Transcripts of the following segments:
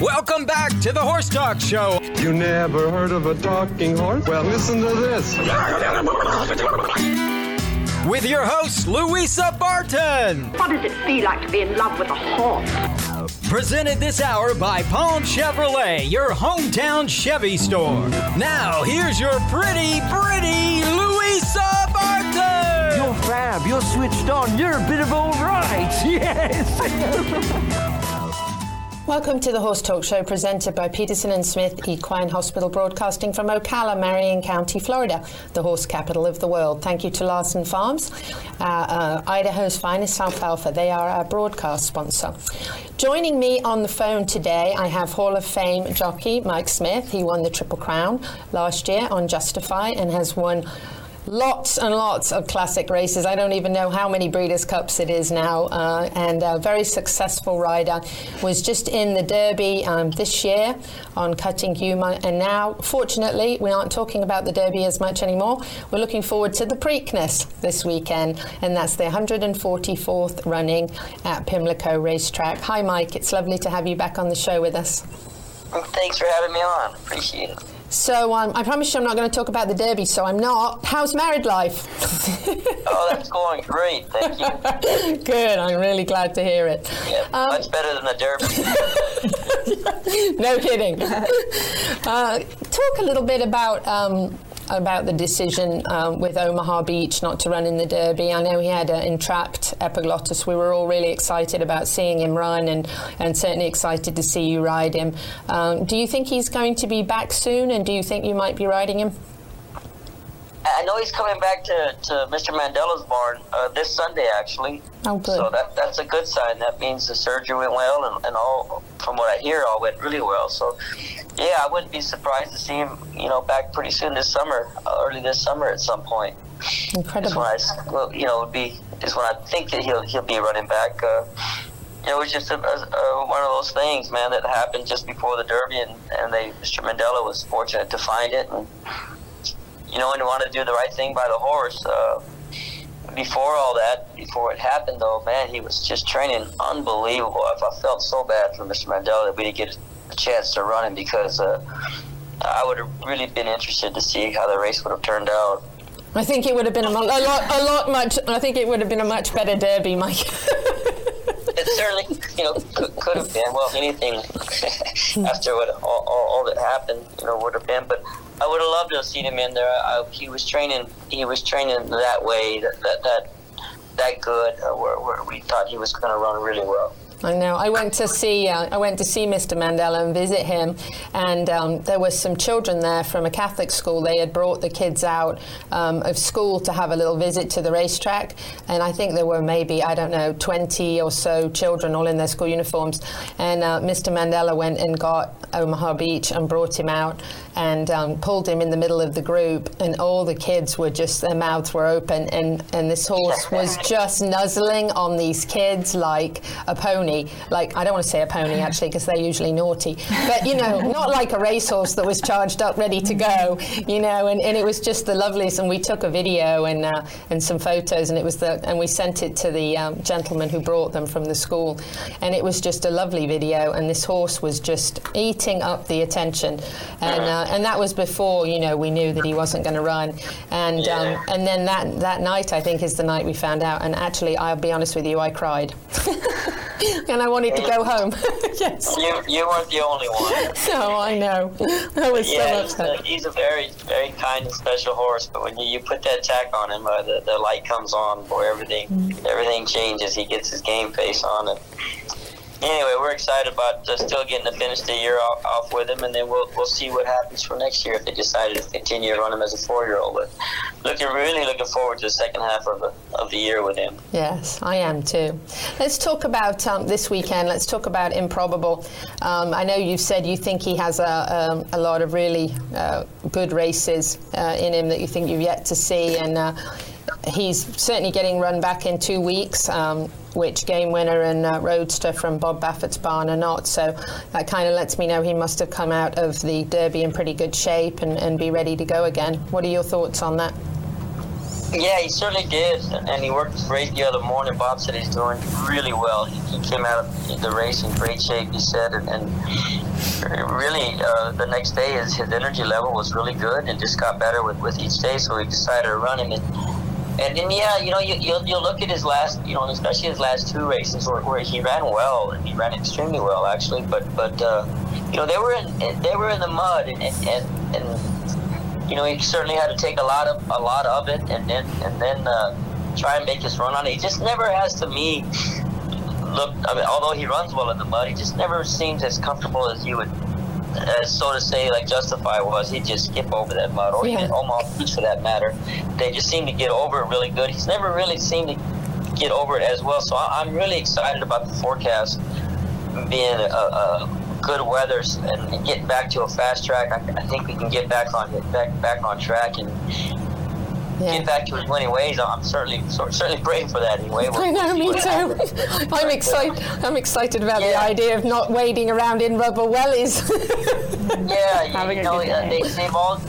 Welcome back to the Horse Talk Show. You never heard of a talking horse? Well, listen to this. With your host, Louisa Barton. What does it feel like to be in love with a horse? Presented this hour by Palm Chevrolet, your hometown Chevy store. Now, here's your pretty, pretty Louisa Barton. You're fab. You're switched on. You're a bit of all right. Yes. Welcome to the Horse Talk Show presented by Peterson and Smith Equine Hospital, broadcasting from Ocala, Marion County, Florida, the horse capital of the world. Thank you to Larson Farms, uh, uh, Idaho's finest alfalfa. They are our broadcast sponsor. Joining me on the phone today, I have Hall of Fame jockey Mike Smith. He won the Triple Crown last year on Justify and has won lots and lots of classic races. I don't even know how many Breeders' Cups it is now. Uh, and a very successful rider. Was just in the Derby um, this year on Cutting Humor. And now, fortunately, we aren't talking about the Derby as much anymore. We're looking forward to the Preakness this weekend. And that's the 144th running at Pimlico Racetrack. Hi, Mike. It's lovely to have you back on the show with us. Thanks for having me on. Appreciate it. So um, I promise you I'm not going to talk about the Derby, so I'm not. How's married life? oh, that's going great. Thank you. Good. I'm really glad to hear it. Yeah, um, much better than the Derby. no kidding. Uh, talk a little bit about um, about the decision um, with Omaha Beach not to run in the Derby. I know he had an entrapped epiglottis. We were all really excited about seeing him run and, and certainly excited to see you ride him. Um, do you think he's going to be back soon and do you think you might be riding him? I know he's coming back to, to Mr. Mandella's barn uh, this Sunday, actually. Oh, good. So that that's a good sign. That means the surgery went well, and, and all from what I hear, all went really well. So, yeah, I wouldn't be surprised to see him, you know, back pretty soon this summer, uh, early this summer at some point. Incredible. Is when I, well, you know, would be is when I think that he'll he'll be running back. Uh, it was just a, a, a, one of those things, man, that happened just before the Derby, and, and they Mr. Mandella was fortunate to find it, and you know, and want to do the right thing by the horse. Uh, before all that, before it happened, though, man, he was just training unbelievable. I felt so bad for Mr. Mandella that we didn't get a chance to run him because uh, I would have really been interested to see how the race would have turned out. I think it would have been a, a lot, a lot much. I think it would have been a much better derby, Mike. it certainly, you know, could, could have been. Well, anything after what all, all, all, that happened, you know, would have been. But I would have loved to have seen him in there. I, he was training. He was training that way, that that that, that good, uh, where, where we thought he was going to run really well. I know. I went to see uh, I went to see Mr. Mandella and visit him, and um, there were some children there from a Catholic school. They had brought the kids out um, of school to have a little visit to the racetrack, and I think there were maybe I don't know twenty or so children all in their school uniforms. And uh, Mr. Mandella went and got Omaha Beach and brought him out and um, pulled him in the middle of the group, and all the kids were just their mouths were open, and and this horse was just nuzzling on these kids like a pony pony. Like I don't want to say a pony actually because they're usually naughty, but you know, not like a racehorse that was charged up, ready to go. You know, and, and it was just the loveliest. And we took a video and uh, and some photos, and it was the and we sent it to the um, gentleman who brought them from the school, and it was just a lovely video. And this horse was just eating up the attention, and uh, and that was before you know we knew that he wasn't going to run, and um, and then that that night I think is the night we found out. And actually, I'll be honest with you, I cried. and I wanted to go home. yes. You, you weren't the only one. no, I know. I was yeah, so upset. He's a, he's a very, very kind and special horse, but when you, you put that tack on him, uh, the, the light comes on, boy, everything, mm. everything changes. He gets his game face on, and anyway, we're excited about still getting to finish the year off, off, with him, and then we'll we'll see what happens for next year if they decide to continue to run him as a four year old. But looking really looking forward to the second half of the of the year with him. Yes, I am too. Let's talk about um, this weekend. Let's talk about improbable. Um, I know you've said you think he has a, um, a lot of really uh, good races uh, in him that you think you've yet to see, and uh, he's certainly getting run back in two weeks. Um, which game winner and uh, roadster from Bob Baffert's barn are not. So that kind of lets me know he must have come out of the Derby in pretty good shape and, and be ready to go again. What are your thoughts on that? Yeah, he certainly did, and he worked great the other morning. Bob said he's doing really well. He, came out of the race in great shape, he said, and, and really uh, the next day his, his energy level was really good and just got better with, with each day. So we decided to run him. And, and then yeah, you know, you, you'll, you'll look at his last, you know, especially his last two races where, where he ran well and he ran extremely well actually. But but uh, you know they were in they were in the mud and and, and, and you know he certainly had to take a lot of a lot of it and then and then uh, try and make his run on it. He just never has to me look. I mean, although he runs well in the mud, he just never seems as comfortable as you would. As so to say, like Justify was, he'd just skip over that mud, or Yeah. even Omaha Beach for that matter. They just seem to get over it really good. He's never really seemed to get over it as well. So I- I'm really excited about the forecast being a, a good weather and, and getting back to a fast track. I, I think we can get back on back back on track and Yeah. get back to his winning ways. I'm certainly certainly praying for that anyway. I know, me too. I'm excited. I'm excited about the idea of not wading around in rubber wellies. Yeah, you, you know, uh, they, they've all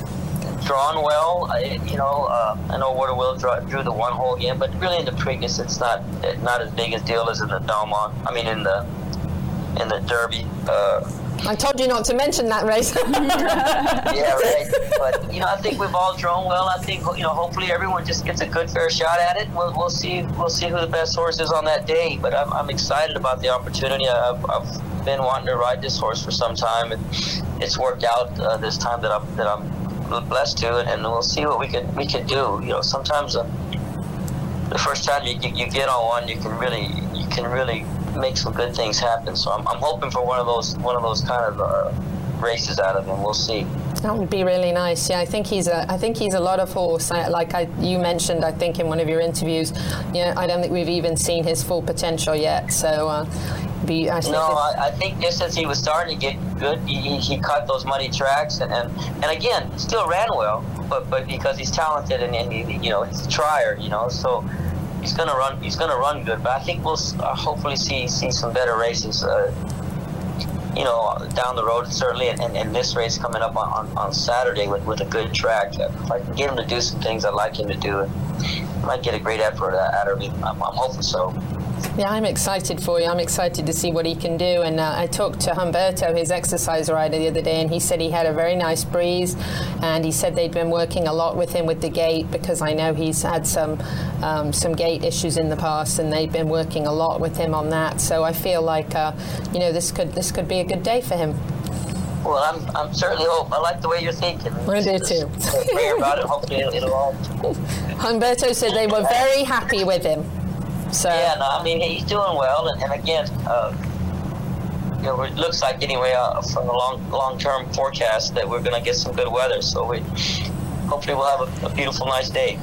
drawn well. I, you know, uh, I know War of Will draw, drew the one hole again, but really in the Preakness, it's not not as big a deal as in the Belmont. I mean, in the in the Derby. Uh, I told you not to mention that race. yeah, right. But you know, I think we've all drawn well. I think you know, hopefully everyone just gets a good fair shot at it. We'll, we'll see. We'll see who the best horse is on that day. But I'm, I'm excited about the opportunity. I've, I've been wanting to ride this horse for some time, and it's worked out uh, this time that I'm that I'm blessed to, and, and we'll see what we can we can do. You know, sometimes. Uh, the first time you, you, you get on one, you can really you can really make some good things happen. So I'm, I'm hoping for one of those one of those kind of uh, races out of him. We'll see. That would be really nice. Yeah, I think he's a. I think he's a lot of horse. I, like I, you mentioned, I think in one of your interviews. Yeah, I don't think we've even seen his full potential yet. So, uh, be. I No, I, I think just as he was starting to get good, he, he, he cut those muddy tracks, and, and and again, still ran well, but but because he's talented and, and he, you know he's a trier, you know, so he's gonna run he's gonna run good. But I think we'll uh, hopefully see see some better races. Uh, you know, down the road certainly, and, and, and this race coming up on, on, on Saturday with, with a good track. If I can get him to do some things I'd like him to do, I might get a great effort out of him. I'm, I'm hoping so. Yeah, I'm excited for you. I'm excited to see what he can do. And uh, I talked to Humberto, his exercise rider, the other day, and he said he had a very nice breeze. And he said they'd been working a lot with him with the gate because I know he's had some um, some gate issues in the past, and they've been working a lot with him on that. So I feel like uh, you know this could this could be a good day for him. Well, I'm, I'm certainly hope. I like the way you're thinking. I do too. Pray about it. Hopefully, it'll, it'll all. Humberto said they were very happy with him. So Yeah, no, I mean he's doing well, and, and again, uh, you know, it looks like anyway uh, from the long long term forecast that we're going to get some good weather. So we hopefully we'll have a, a beautiful, nice day.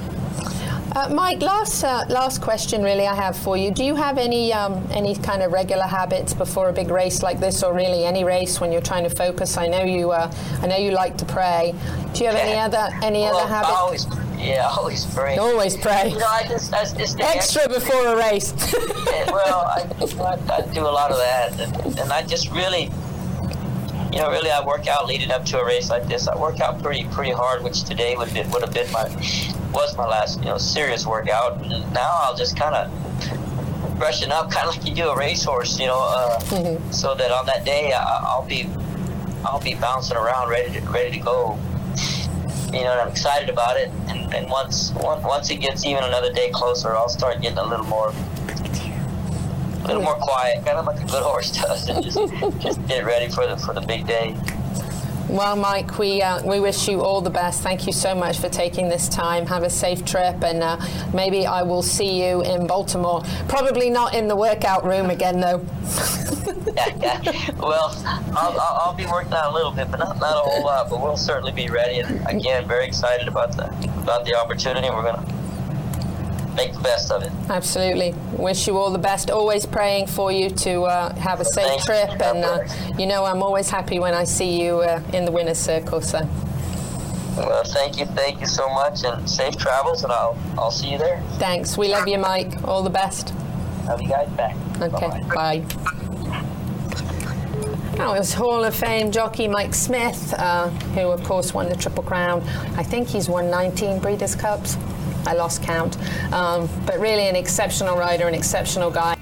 Uh, Mike, last uh, last question really I have for you. Do you have any um, any kind of regular habits before a big race like this, or really any race when you're trying to focus? I know you uh, I know you like to pray. Do you have any other any well, other habits? always, yeah, I always pray. Always pray. You know, I just, I just Extra before a race. Yeah, well, I, I, I do a lot of that, and, and I just really, you know, really, I work out leading up to a race like this. I work out pretty, pretty hard, which today would be, would have been my, was my last, you know, serious workout. And now I'll just kind of brushing up, kind of like you do a racehorse, you know, uh, so that on that day I, I'll be, I'll be bouncing around, ready to, ready to go. You know, and I'm excited about it. And, and once, once, once it gets even another day closer, I'll start getting a little more a little more quiet, kind of like a good horse does, and just just get ready for the for the big day. well, Mike, we uh, we wish you all the best. Thank you so much for taking this time. Have a safe trip, and uh, maybe I will see you in Baltimore. Probably not in the workout room again, though. Yeah, yeah. Well, I'll, I'll, I'll be working out a little bit, but not, not a whole lot. But we'll certainly be ready. And again, very excited about the about the opportunity. We're gonna make the best of it. Absolutely. Wish you all the best. Always praying for you to uh, have a safe Thank you. trip. And, uh, you know, I'm always happy when I see you uh, in the winner's circle. So, Well, thank you, thank you so much, and safe travels. And I'll I'll see you there. thanks. We love you, Mike. All the best. Have you guys back. Okay, Bye-bye. bye. That was Hall of Fame jockey Mike Smith, uh, who, of course, won the Triple Crown. I think he's won 19 Breeders' Cups. I lost count. Um, but really, an exceptional rider, an exceptional guy.